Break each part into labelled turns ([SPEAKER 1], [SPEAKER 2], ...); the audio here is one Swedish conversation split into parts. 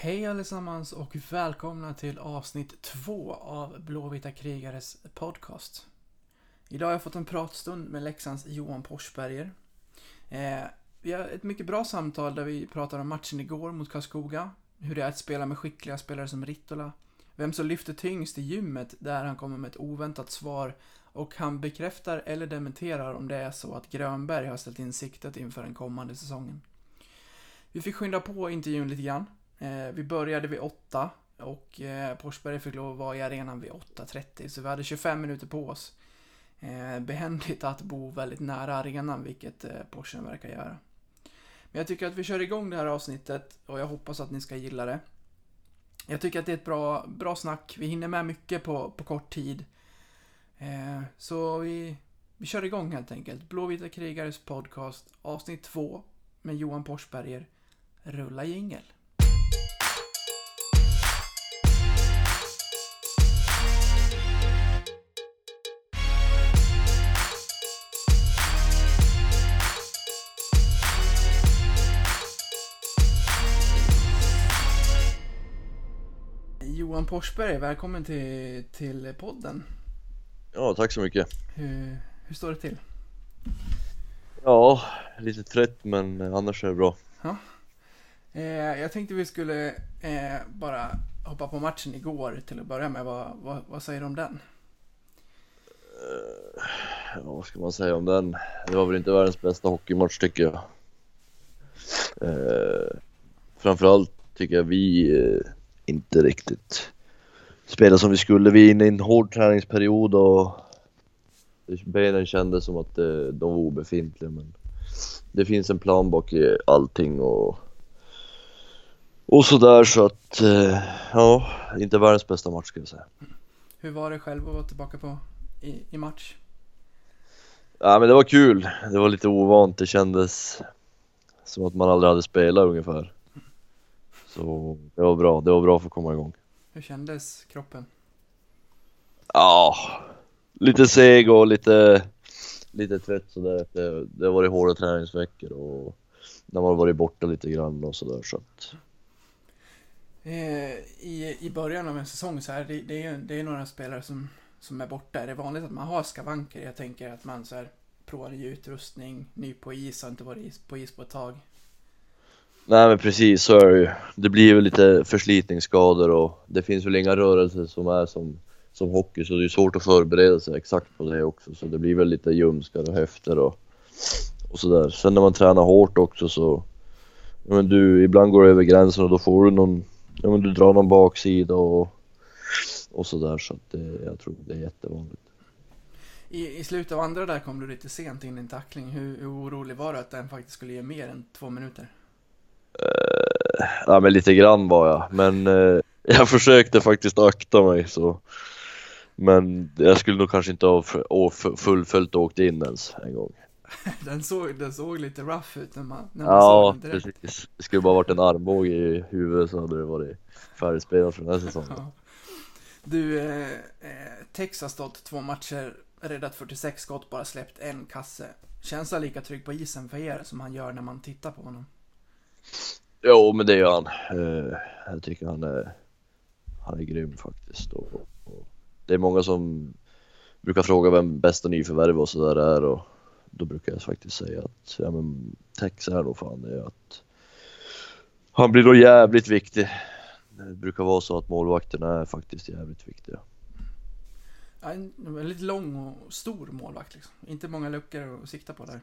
[SPEAKER 1] Hej allesammans och välkomna till avsnitt två av Blåvita krigares podcast. Idag har jag fått en pratstund med Leksands Johan Porsberger. Eh, vi har ett mycket bra samtal där vi pratar om matchen igår mot Karlskoga, hur det är att spela med skickliga spelare som Rittola, vem som lyfter tyngst i gymmet där han kommer med ett oväntat svar och han bekräftar eller dementerar om det är så att Grönberg har ställt in siktet inför den kommande säsongen. Vi fick skynda på intervjun lite grann. Eh, vi började vid 8 och eh, Porsberg fick lov att vara i arenan vid 8.30 så vi hade 25 minuter på oss. Eh, behändigt att bo väldigt nära arenan, vilket eh, Porschen verkar göra. Men jag tycker att vi kör igång det här avsnittet och jag hoppas att ni ska gilla det. Jag tycker att det är ett bra, bra snack. Vi hinner med mycket på, på kort tid. Eh, så vi, vi kör igång helt enkelt. Blåvita krigares podcast, avsnitt 2 med Johan Porsberger. Rulla jingel. Johan Porsberg, välkommen till, till podden.
[SPEAKER 2] Ja, tack så mycket.
[SPEAKER 1] Hur, hur står det till?
[SPEAKER 2] Ja, lite trött men annars är det bra.
[SPEAKER 1] Eh, jag tänkte vi skulle eh, bara hoppa på matchen igår till att börja med. Vad, vad, vad säger du om den?
[SPEAKER 2] Eh, Ja, vad ska man säga om den? Det var väl inte världens bästa hockeymatch tycker jag. Eh, framförallt tycker jag vi eh, inte riktigt spelade som vi skulle. Vi är inne i en hård träningsperiod och benen kändes som att eh, de var obefintliga men det finns en plan bak i allting och och sådär så att eh, ja, inte världens bästa match skulle jag säga.
[SPEAKER 1] Hur var det själv att vara tillbaka på i, i match?
[SPEAKER 2] Ja men det var kul, det var lite ovant, det kändes som att man aldrig hade spelat ungefär. Så det var bra, det var bra för att komma igång.
[SPEAKER 1] Hur kändes kroppen?
[SPEAKER 2] Ja, lite seg och lite, lite trött sådär efter, det har varit hårda träningsveckor och när man har varit borta lite grann och sådär så att
[SPEAKER 1] Eh, i, I början av en säsong så här, det, det, är, det är några spelare som, som är borta. Det Är vanligt att man har skavanker? Jag tänker att man så här, provar ny utrustning, ny på is, har inte varit på is på ett tag.
[SPEAKER 2] Nej men precis så är det ju. Det blir ju lite förslitningsskador och det finns väl inga rörelser som är som, som hockey så det är svårt att förbereda sig exakt på det också så det blir väl lite ljumskar och höfter och, och sådär. Sen när man tränar hårt också så men du, ibland går det över gränsen och då får du någon, ja men du drar någon baksida och, och sådär så att det, jag tror det är jättevanligt.
[SPEAKER 1] I, I slutet av andra där kom du lite sent in i en tackling. Hur, hur orolig var du att den faktiskt skulle ge mer än två minuter?
[SPEAKER 2] Eh, ja men lite grann var jag, men eh, jag försökte faktiskt akta mig så. Men jag skulle nog kanske inte ha fullföljt och åkt in ens en gång.
[SPEAKER 1] Den såg, den såg lite rough ut när man, när man såg
[SPEAKER 2] Ja,
[SPEAKER 1] den direkt.
[SPEAKER 2] precis. Det skulle bara varit en armbåge i huvudet så hade det varit färdigspelat för den här säsongen.
[SPEAKER 1] Ja. Du, eh, eh, Tex har stått två matcher, räddat 46 skott, bara släppt en kasse. Känns han lika trygg på isen för er som han gör när man tittar på honom?
[SPEAKER 2] Jo, men det gör han. Eh, Jag tycker han är, han är grym faktiskt. Och, och det är många som brukar fråga vem bästa nyförvärv och sådär är och då brukar jag faktiskt säga att ja, men Tex är nog fan det att han blir då jävligt viktig. Det brukar vara så att målvakterna är faktiskt jävligt viktiga.
[SPEAKER 1] Ja, en väldigt lång och stor målvakt liksom. Inte många luckor att sikta på där.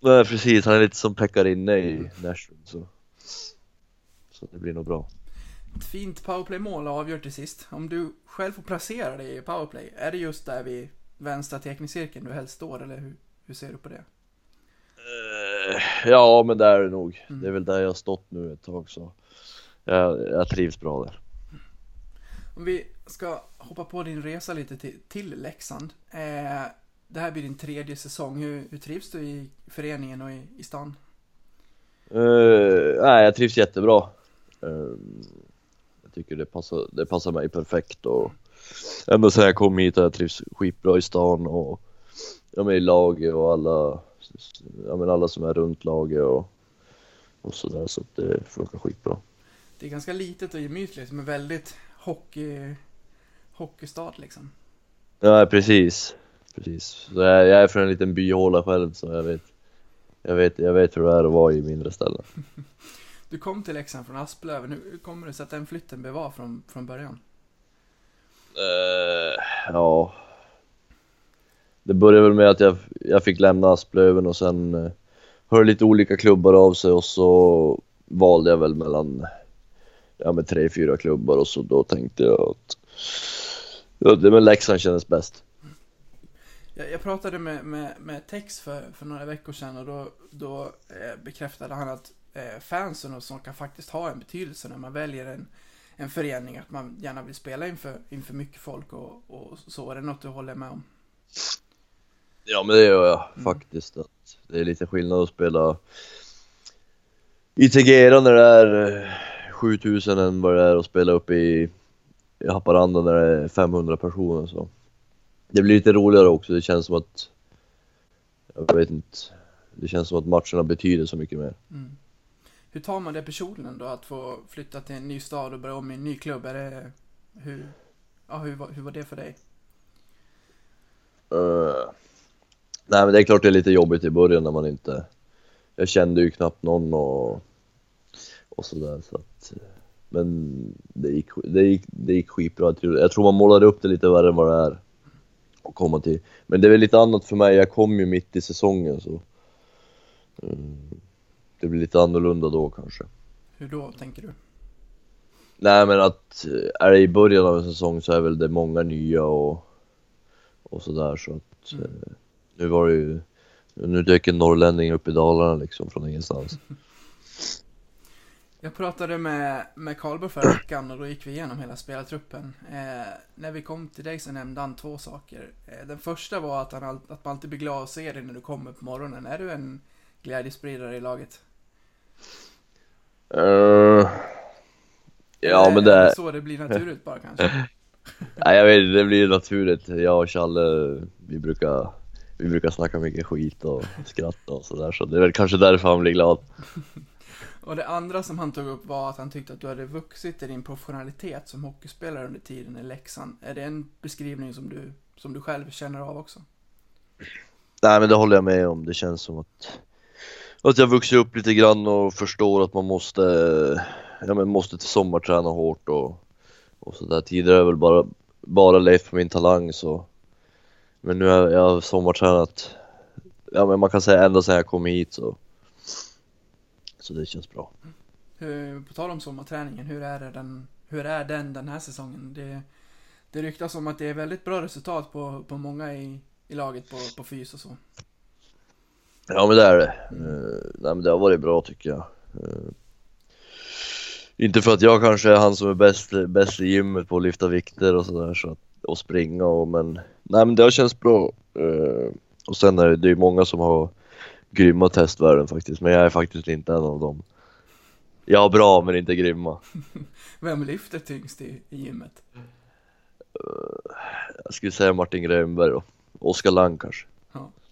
[SPEAKER 2] Nej precis, han är lite som Pekka inne i Nashville så. Så det blir nog bra.
[SPEAKER 1] Ett fint powerplay-mål avgör till sist. Om du själv får placera dig i powerplay, är det just där vid vänstra teckningscirkeln du helst står eller hur, hur ser du på det?
[SPEAKER 2] Eh, Ja men det är det nog.
[SPEAKER 1] Mm.
[SPEAKER 2] Det är väl där jag har stått nu ett tag så. Jag, jag trivs bra där.
[SPEAKER 1] Om vi ska hoppa på din resa lite till, till Leksand. Eh, det här blir din tredje säsong. Hur, hur trivs du i föreningen och i, i stan?
[SPEAKER 2] Uh, nej jag trivs jättebra. Eh, jag tycker det passar, det passar mig perfekt och ända sedan jag kom hit har jag trivs skitbra i stan och jag är i laget och alla, jag menar alla som är runt laget och, och sådär så det funkar skitbra.
[SPEAKER 1] det är ganska litet och gemytligt men väldigt hockey, hockeystad liksom.
[SPEAKER 2] Ja, precis. Precis. Så jag, jag är från en liten byhåla själv så jag vet, jag vet, jag vet hur det är att vara i mindre ställen.
[SPEAKER 1] Du kom till Leksand från Asplöven. Hur kommer det sig att den flytten blev av från, från början?
[SPEAKER 2] Uh, ja. Det började väl med att jag, jag fick lämna Asplöven och sen eh, hörde lite olika klubbar av sig och så valde jag väl mellan ja, med tre, fyra klubbar och så då tänkte jag att ja, det med Leksand kändes bäst.
[SPEAKER 1] Jag, jag pratade med, med, med Tex för, för några veckor sedan och då, då eh, bekräftade han att eh, fansen och sånt kan faktiskt ha en betydelse när man väljer en, en förening. Att man gärna vill spela inför, inför mycket folk och, och så. Är det något du håller med om?
[SPEAKER 2] Ja men det gör jag mm. faktiskt. Att det är lite skillnad att spela i Tegera när det är 7000 än vad det är att spela upp i, i Haparanda när det är 500 personer så. Det blir lite roligare också, det känns som att jag vet inte, det känns som att matcherna betyder så mycket mer. Mm.
[SPEAKER 1] Hur tar man det personligen då, att få flytta till en ny stad och börja om i en ny klubb? Är det, hur, ja, hur, hur var det för dig?
[SPEAKER 2] Uh, nej men det är klart det är lite jobbigt i början när man inte, jag kände ju knappt någon och, och sådär så att men det gick, det gick, det gick skitbra. Jag tror man målade upp det lite värre än vad det är att komma till. Men det är väl lite annat för mig, jag kom ju mitt i säsongen så um, det blir lite annorlunda då kanske.
[SPEAKER 1] Hur då, tänker du?
[SPEAKER 2] Nej men att är det i början av en säsong så är väl det många nya och, och sådär så att mm. Nu var det ju, nu dök en norrlänning upp i Dalarna liksom från ingenstans.
[SPEAKER 1] Jag pratade med, med Karlberg förra veckan och då gick vi igenom hela spelartruppen. Eh, när vi kom till dig så nämnde han två saker. Eh, den första var att, han, att man alltid blir glad att se dig när du kommer på morgonen. Är du en glädjespridare i laget?
[SPEAKER 2] Uh, ja, men det...
[SPEAKER 1] Är det så det blir naturligt bara kanske?
[SPEAKER 2] Nej, jag vet det blir naturligt. Jag och Challe, vi brukar, vi brukar snacka mycket skit och skratta och sådär, så det är väl kanske därför han blir glad.
[SPEAKER 1] och det andra som han tog upp var att han tyckte att du hade vuxit i din professionalitet som hockeyspelare under tiden i Leksand. Är det en beskrivning som du, som du själv känner av också?
[SPEAKER 2] Nej, men det håller jag med om. Det känns som att att jag vuxit upp lite grann och förstår att man måste, ja men måste till sommarträna hårt och, och sådär. Tidigare har jag väl bara, bara levt på min talang så. Men nu har jag sommartränat, ja men man kan säga ända sedan jag kom hit så. Så det känns bra.
[SPEAKER 1] Hur, på tal om sommarträningen, hur är, det den, hur är den den här säsongen? Det, det ryktas om att det är väldigt bra resultat på, på många i, i laget på, på fys och så.
[SPEAKER 2] Ja men det är det. Uh, nej men det har varit bra tycker jag. Uh, inte för att jag kanske är han som är bäst, bäst i gymmet på att lyfta vikter och sådär så och springa och men nej men det har känts bra. Uh, och sen är det, det är många som har grymma testvärden faktiskt men jag är faktiskt inte en av dem. Jag har bra men inte grymma.
[SPEAKER 1] Vem lyfter tyngst i, i gymmet?
[SPEAKER 2] jag skulle säga Martin Grönberg och Oskar Lang kanske.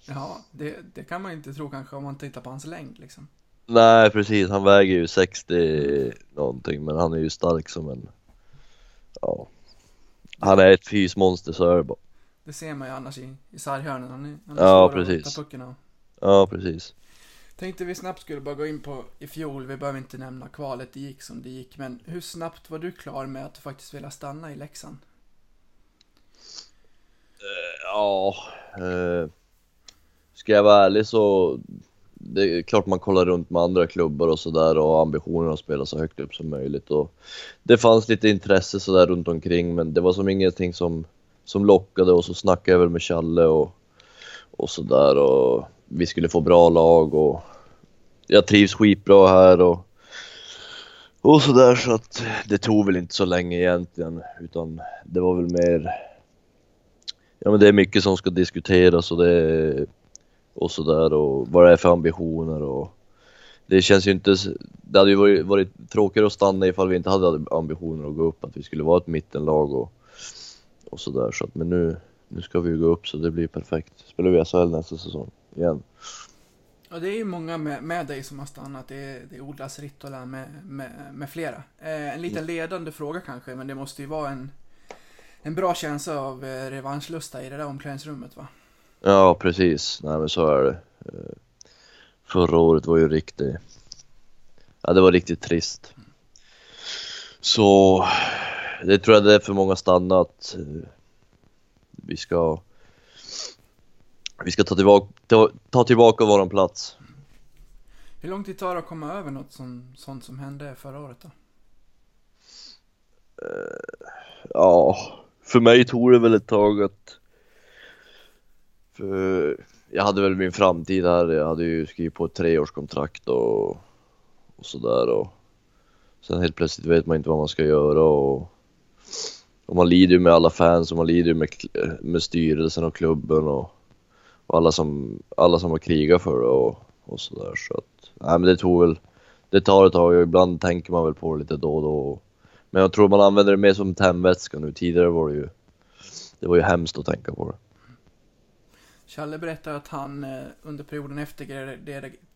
[SPEAKER 1] Ja, det, det kan man inte tro kanske om man tittar på hans längd liksom.
[SPEAKER 2] Nej precis, han väger ju 60 någonting men han är ju stark som en, ja. Han är ett fysmonster så är det bara.
[SPEAKER 1] Det ser man ju annars i, i sarghörnen, han är,
[SPEAKER 2] han är ja, precis. Ja precis.
[SPEAKER 1] Tänkte vi snabbt skulle bara gå in på i fjol, vi behöver inte nämna kvalet, det gick som det gick, men hur snabbt var du klar med att du faktiskt ville stanna i Leksand?
[SPEAKER 2] Uh, ja, uh Ska jag vara ärlig så det är klart man kollar runt med andra klubbar och sådär och ambitionen att spela så högt upp som möjligt och det fanns lite intresse sådär runt omkring men det var som ingenting som, som lockade och så snackade jag väl med Challe och, och sådär. Och vi skulle få bra lag och jag trivs skitbra här och och sådär. Så att det tog väl inte så länge egentligen utan det var väl mer Ja men det är mycket som ska diskuteras och det och sådär. Och vad det är för ambitioner och det känns ju inte, det hade ju varit, varit tråkigare att stanna ifall vi inte hade ambitioner att gå upp, att vi skulle vara ett mittenlag och, och sådär så att men nu, nu ska vi ju gå upp så det blir perfekt. Spelar vi SHL nästa säsong igen.
[SPEAKER 1] Ja, det är ju många med, med dig som har stannat. Det är, det är Olas Rittola med, med, med flera. Eh, en lite ledande fråga kanske, men det måste ju vara en, en bra känsla av eh, revanschlusta i det där omklädningsrummet va?
[SPEAKER 2] Ja, precis. Nej, men så är det. Eh, Förra året var ju riktigt... Ja, det var riktigt trist. Så det tror jag det är för många stanna att eh, vi ska vi ska ta tillbaka, ta, ta tillbaka våran plats.
[SPEAKER 1] Hur lång tid tar det att komma över något som, sånt som hände förra året då?
[SPEAKER 2] Ja, för mig tog det väl ett tag att för jag hade väl min framtid här, jag hade ju skrivit på ett treårskontrakt och, och sådär och sen helt plötsligt vet man inte vad man ska göra och, och man lider ju med alla fans och man lider ju med, med styrelsen och klubben och, och alla, som, alla som har krigat för det och, och sådär så att, nej men det tog väl, det tar ett tag och ibland tänker man väl på det lite då och då men jag tror man använder det mer som tändvätska nu, tidigare var det ju, det var ju hemskt att tänka på det.
[SPEAKER 1] Challe berättar att han eh, under perioden efter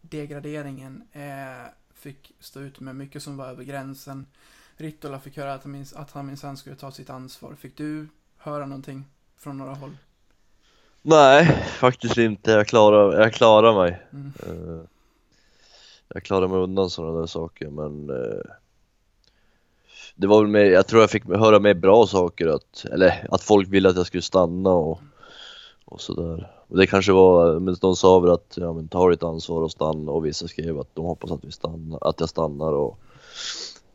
[SPEAKER 1] degraderingen eh, fick stå ut med mycket som var över gränsen. Rittola fick höra att han, minns, att han minsann skulle ta sitt ansvar. Fick du höra någonting från några håll?
[SPEAKER 2] Nej, faktiskt inte. Jag klarar, jag klarar mig.
[SPEAKER 1] Mm.
[SPEAKER 2] Eh, Jag klarar mig undan sådana där saker men eh, Det var väl mer, jag tror jag fick höra mer bra saker att, eller att folk ville att jag skulle stanna och, och sådär. Och det kanske var, men de sa väl att ja men ta ditt ansvar och stanna och vissa skrev att de hoppas att vi stannar, att jag stannar och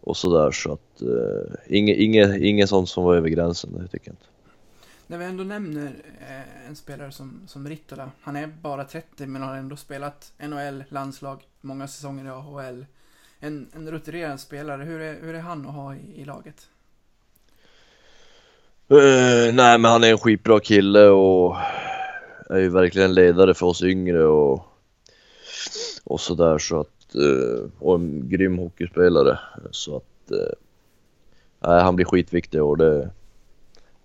[SPEAKER 2] och sådär så att eh, inget, inget, inget sånt som var över gränsen, det tycker jag inte.
[SPEAKER 1] När vi ändå nämner eh, en spelare som, som Rittola. Han är bara 30 men har ändå spelat NHL, landslag, många säsonger i AHL. En, en rutinerad spelare. Hur är, hur är han att ha i, i laget?
[SPEAKER 2] Eh, nej men han är en skitbra kille och är ju verkligen ledare för oss yngre och, och sådär så att, och en grym hockeyspelare så att eh, nej, han blir skitviktig och det,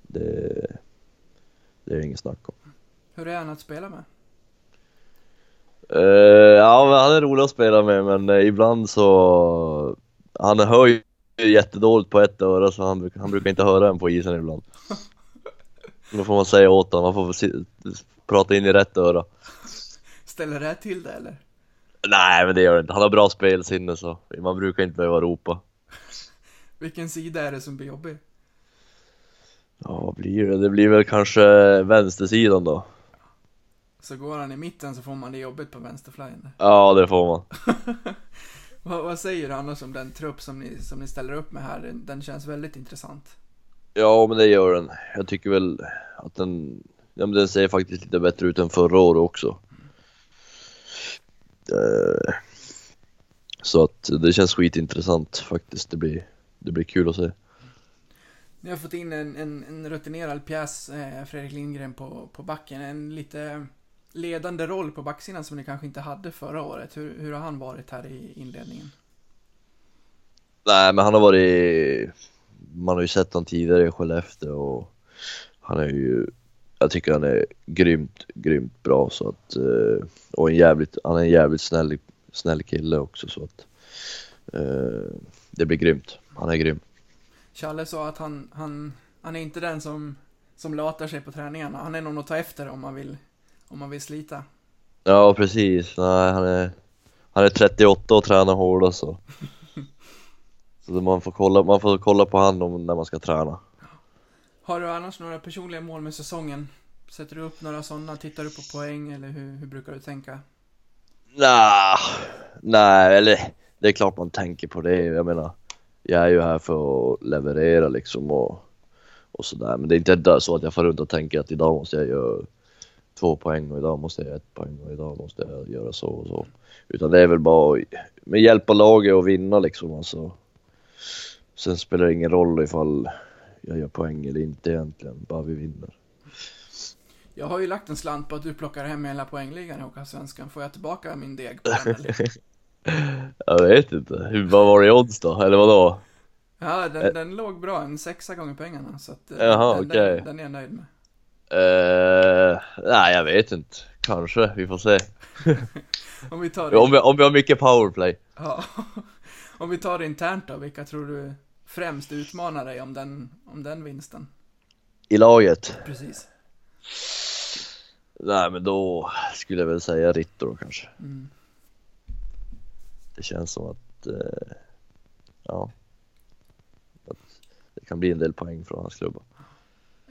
[SPEAKER 2] det, det är inget snack om.
[SPEAKER 1] Hur är han att spela med?
[SPEAKER 2] Eh, ja han är rolig att spela med men eh, ibland så, han hör ju jättedåligt på ett öra så han, brukar- han brukar inte höra en på isen ibland. Då får man säga åt honom, man får prata in i rätt öra.
[SPEAKER 1] Ställer det till det eller?
[SPEAKER 2] Nej men det gör det inte, han har bra spelsinne så man brukar inte behöva ropa.
[SPEAKER 1] Vilken sida är det som blir jobbig?
[SPEAKER 2] Ja vad blir det? Det blir väl kanske vänstersidan då.
[SPEAKER 1] Så går han i mitten så får man det jobbigt på vänsterflyen.
[SPEAKER 2] Ja det får man.
[SPEAKER 1] Vad, vad säger du annars om den trupp som ni, som ni ställer upp med här? Den, den känns väldigt intressant.
[SPEAKER 2] Ja men det gör den. Jag tycker väl att den, ja men den ser faktiskt lite bättre ut än förra året också. Eh, Så att det känns skitintressant faktiskt. Det blir, det blir kul att se.
[SPEAKER 1] Ni har fått in en, en, en rutinerad pjäs, eh, Fredrik Lindgren, på, på backen. En lite ledande roll på backsidan som ni kanske inte hade förra året. Hur, hur har han varit här i inledningen?
[SPEAKER 2] Nej men han har varit, man har ju sett honom tidigare i Skellefteå och han är ju, jag tycker han är grymt, grymt bra så att, eh, och en jävligt, han är en jävligt snäll, snäll kille också så att eh, det blir grymt. Han är grym.
[SPEAKER 1] Challe sa att han, han, han är inte den som, som latar sig på träningarna. Han är någon att ta efter om man vill, om man vill slita.
[SPEAKER 2] Ja precis, nej han är, han är 38 och tränar hårdast så. Så man får kolla, man får kolla på han om när man ska träna.
[SPEAKER 1] Har du annars några personliga mål med säsongen? Sätter du upp några sådana? Tittar du på poäng eller hur, hur brukar du tänka?
[SPEAKER 2] Nej, nej, eller det är klart man tänker på det. Jag menar, jag är ju här för att leverera liksom och, och sådär. Men det är inte så att jag får runt och tänker att idag måste jag göra två poäng och idag måste jag göra ett poäng och idag måste jag göra så och så. Utan det är väl bara att med hjälpa laget och vinna liksom alltså. Sen spelar det ingen roll ifall jag gör poäng eller inte egentligen, bara vi vinner.
[SPEAKER 1] Jag har ju lagt en slant på att du plockar hem hela poängligan i Hockeyallsvenskan. Får jag tillbaka min deg på den eller?
[SPEAKER 2] Jag vet inte, hur, vad var det i odds då? Eller vadå?
[SPEAKER 1] Ja, den, den låg bra. En sexa gånger pengarna. Så att, eh,
[SPEAKER 2] Jaha,
[SPEAKER 1] den,
[SPEAKER 2] okej.
[SPEAKER 1] den, den är jag nöjd med.
[SPEAKER 2] Eh, nej jag vet inte. kanske, vi får se.
[SPEAKER 1] Om vi tar
[SPEAKER 2] Om
[SPEAKER 1] det,
[SPEAKER 2] vi, om vi har mycket powerplay.
[SPEAKER 1] ja. Om vi tar det internt då, vilka tror du främst utmanar dig om den, om den vinsten?
[SPEAKER 2] I laget?
[SPEAKER 1] Precis.
[SPEAKER 2] Nej men då skulle jag väl säga Ritto då kanske.
[SPEAKER 1] Mm.
[SPEAKER 2] Det känns som att, eh, ja. Att det kan bli en del poäng från hans klubba.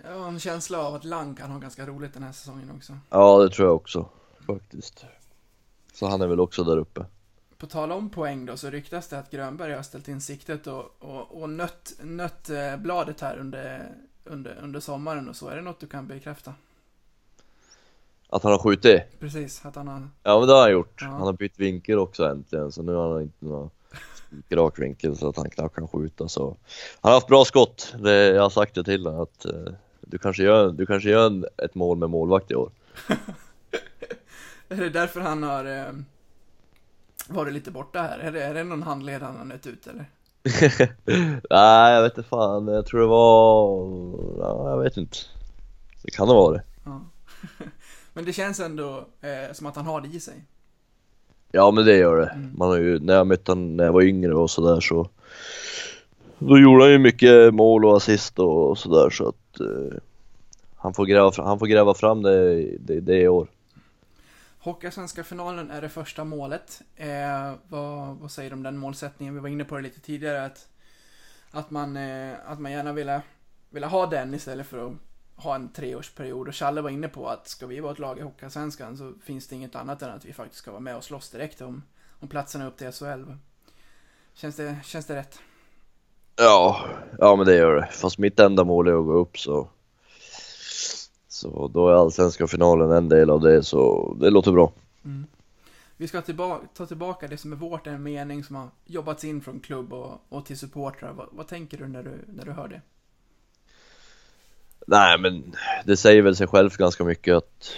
[SPEAKER 1] Jag har en känsla av att Lang kan ha ganska roligt den här säsongen också.
[SPEAKER 2] Ja det tror jag också faktiskt. Så han är väl också där uppe.
[SPEAKER 1] På tal om poäng då, så ryktas det att Grönberg har ställt in siktet och, och, och nött, nött eh, bladet här under, under, under sommaren och så. Är det något du kan bekräfta?
[SPEAKER 2] Att han har skjutit?
[SPEAKER 1] Precis, att han har...
[SPEAKER 2] Ja men det har han gjort.
[SPEAKER 1] Ja.
[SPEAKER 2] Han har bytt vinkel också äntligen så nu har han inte någon rak vinkel så att han knappt kan skjuta så. Han har haft bra skott. Det, jag har sagt det till honom att eh, du kanske gör, du kanske gör en, ett mål med målvakt i år.
[SPEAKER 1] Är det därför han har eh, varit lite borta här? Är det, är det någon handled han har nött ut eller?
[SPEAKER 2] Nej jag vet inte fan, jag tror det var, ja, jag vet inte. Det kan ha varit.
[SPEAKER 1] Ja. Men det känns ändå eh, som att han har det i sig.
[SPEAKER 2] Ja men det gör det.
[SPEAKER 1] Mm.
[SPEAKER 2] Man har ju, när jag mötte honom när jag var yngre och sådär så Då gjorde han ju mycket mål och assist och sådär så att eh, han, får gräva, han får gräva fram det, det, det i år.
[SPEAKER 1] Hockeysvenska finalen är det första målet. Eh, vad, vad säger du om den målsättningen? Vi var inne på det lite tidigare att, att, man, eh, att man gärna ville, ville ha den istället för att ha en treårsperiod. Och Challe var inne på att ska vi vara ett lag i Hockeyallsvenskan så finns det inget annat än att vi faktiskt ska vara med och slåss direkt om, om platserna upp till SHL. Känns det, känns det rätt?
[SPEAKER 2] Ja, ja men det gör det. Fast mitt enda mål är att gå upp så så då är allsvenska finalen en del av det så det låter bra.
[SPEAKER 1] Mm. Vi ska tillba- ta tillbaka det som är vårt, en mening som har jobbats in från klubb och, och till supportrar. Vad, vad tänker du när, du när du hör det?
[SPEAKER 2] Nej men det säger väl sig självt ganska mycket att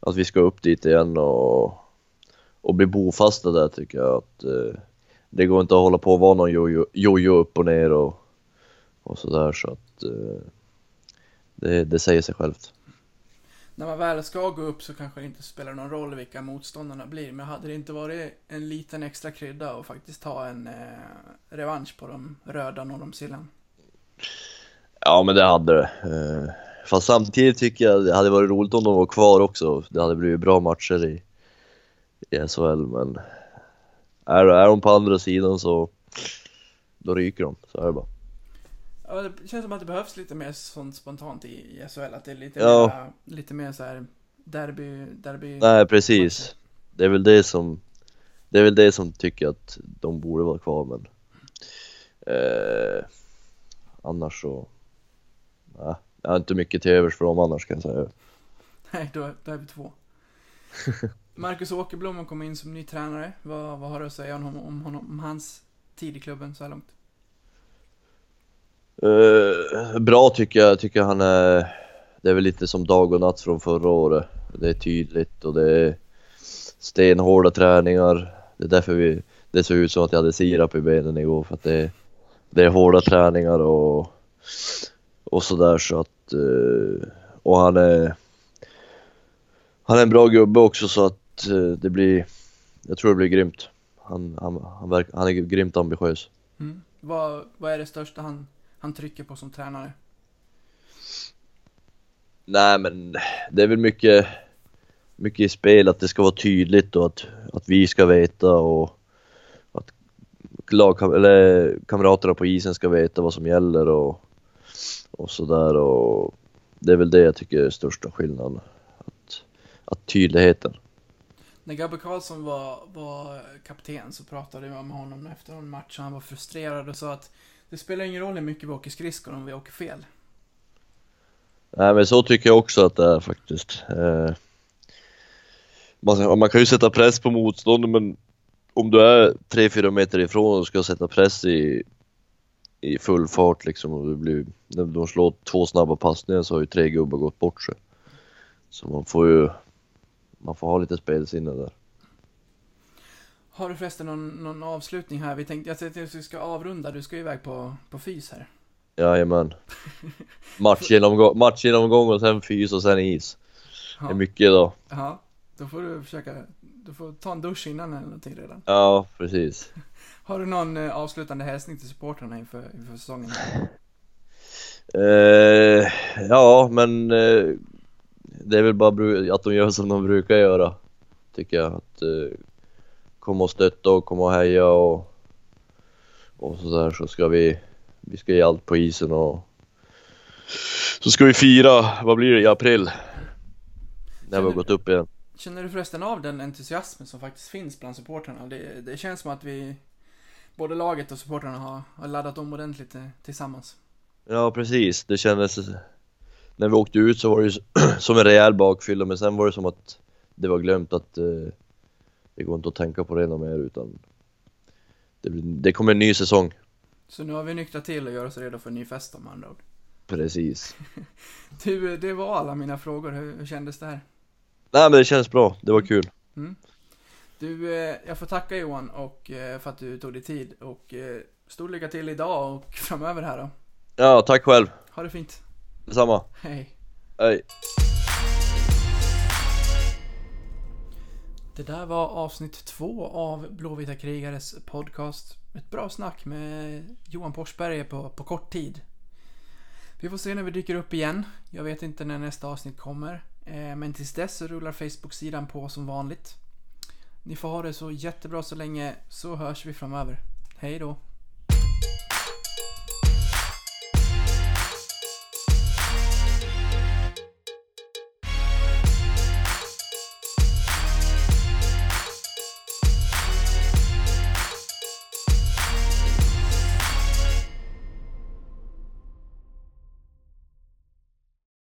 [SPEAKER 2] Att vi ska upp dit igen och Och bli bofasta där tycker jag att eh, Det går inte att hålla på och vara någon jojo, jojo upp och ner och Och sådär så att eh, det, det säger sig självt.
[SPEAKER 1] När man väl ska gå upp så kanske det inte spelar någon roll vilka motståndarna blir. Men hade det inte varit en liten extra krydda och faktiskt ta en eh, revansch på de röda norr om Sillan?
[SPEAKER 2] Ja men det hade det. Eh, Fast samtidigt tycker jag det hade varit roligt om de var kvar också. Det hade blivit bra matcher i, i SHL men är, är de på andra sidan så då ryker de, så är det bara.
[SPEAKER 1] Ja, det känns som att det behövs lite mer sånt spontant i, i SHL. Att det är lite
[SPEAKER 2] Ja.
[SPEAKER 1] mer, lite mer så här derby, derby.
[SPEAKER 2] Nej precis. Det är väl det som Det är väl det som tycker att de borde vara kvar men eh, Annars så Nej, jag har inte mycket till övers för dem annars kan jag säga.
[SPEAKER 1] Nej, då, då är vi två. Marcus Åkerblom har kommit in som ny tränare. Vad, vad har du att säga om, om, honom, om hans tid i klubben så här långt?
[SPEAKER 2] Eh, bra tycker jag, tycker han är Det är väl lite som dag och natt från förra året. Det är tydligt och det är stenhårda träningar. Det är därför vi Det såg ut som att jag hade sirap i benen igår för att det, det är hårda träningar och Och sådär så att eh, Och han är Han är en bra gubbe också så att eh, det blir Jag tror det blir grymt. Han, han, han, verk, han är grymt ambitiös.
[SPEAKER 1] Mm. Vad, vad är det största han, han trycker på som tränare?
[SPEAKER 2] Nej men det är väl mycket Mycket i spel att det ska vara tydligt och att, att vi ska veta och att lag, eller kamraterna på isen ska veta vad som gäller och, och sådär och det är väl det jag tycker är största skillnaden. Att, att tydligheten.
[SPEAKER 1] När Gabbe Karlsson var, var kapten så pratade jag med honom efter en match och han var frustrerad och sa att det spelar ingen roll hur mycket vi åker skridskor om vi åker fel.
[SPEAKER 2] Nej men så tycker jag också att det är faktiskt. Eh, man, man kan ju sätta press på motståndet men om du är 3-4 meter ifrån och ska sätta press i, i full fart liksom och du blir, när de slår två snabba passningar så har ju tre gubbar gått bort sig. Så man får ju, man får ha lite spelsinne där.
[SPEAKER 1] Har du förresten någon, någon avslutning här? Vi tänkte, jag tänkte att vi ska avrunda, du ska ju iväg på, på fys här.
[SPEAKER 2] Jajamän. Matchgenomgång, matchgenomgång och sen fys och sen is. är mycket idag.
[SPEAKER 1] Ja, då får du försöka, du får ta en dusch innan eller någonting redan.
[SPEAKER 2] Ja, precis.
[SPEAKER 1] Har du någon eh, avslutande hälsning till supportrarna inför, inför säsongen?
[SPEAKER 2] Eh, ja, men eh, det är väl bara att de gör som de brukar göra. Tycker jag. Att eh, komma och stötta och komma och heja och, och sådär så ska vi, vi ska ge allt på isen och så ska vi fira, vad blir det, i april? När vi har gått upp igen.
[SPEAKER 1] Känner du förresten av den entusiasmen som faktiskt finns bland supportrarna? Det, det känns som att vi, både laget och supportrarna har, har laddat om ordentligt eh, tillsammans.
[SPEAKER 2] Ja precis, det kändes När vi åkte ut så var det ju som en rejäl bakfylla men sen var det som att det var glömt att eh, det går inte att tänka på det något mer utan det, blir- det kommer en ny säsong.
[SPEAKER 1] Så nu har vi nyktrat till och gör oss redo för en ny fest om andra ord.
[SPEAKER 2] Precis.
[SPEAKER 1] Du, det var alla mina frågor. Hur, hur kändes det här?
[SPEAKER 2] Nej men det känns bra, det var kul.
[SPEAKER 1] Du, eh, jag får tacka Johan och eh, för att du tog dig tid och eh, stor lycka till idag och framöver här då.
[SPEAKER 2] Ja, tack själv.
[SPEAKER 1] Ha det fint.
[SPEAKER 2] Detsamma.
[SPEAKER 1] Hej.
[SPEAKER 2] Hej.
[SPEAKER 1] Det där var avsnitt två av Blåvita krigares podcast. Ett bra snack med Johan Porsberger på, på kort tid. Vi får se när vi dyker upp igen. Jag vet inte när nästa avsnitt kommer. Eh, men tills dess så rullar Facebook-sidan på som vanligt. Ni får ha det så jättebra så länge, så hörs vi framöver. Hej då!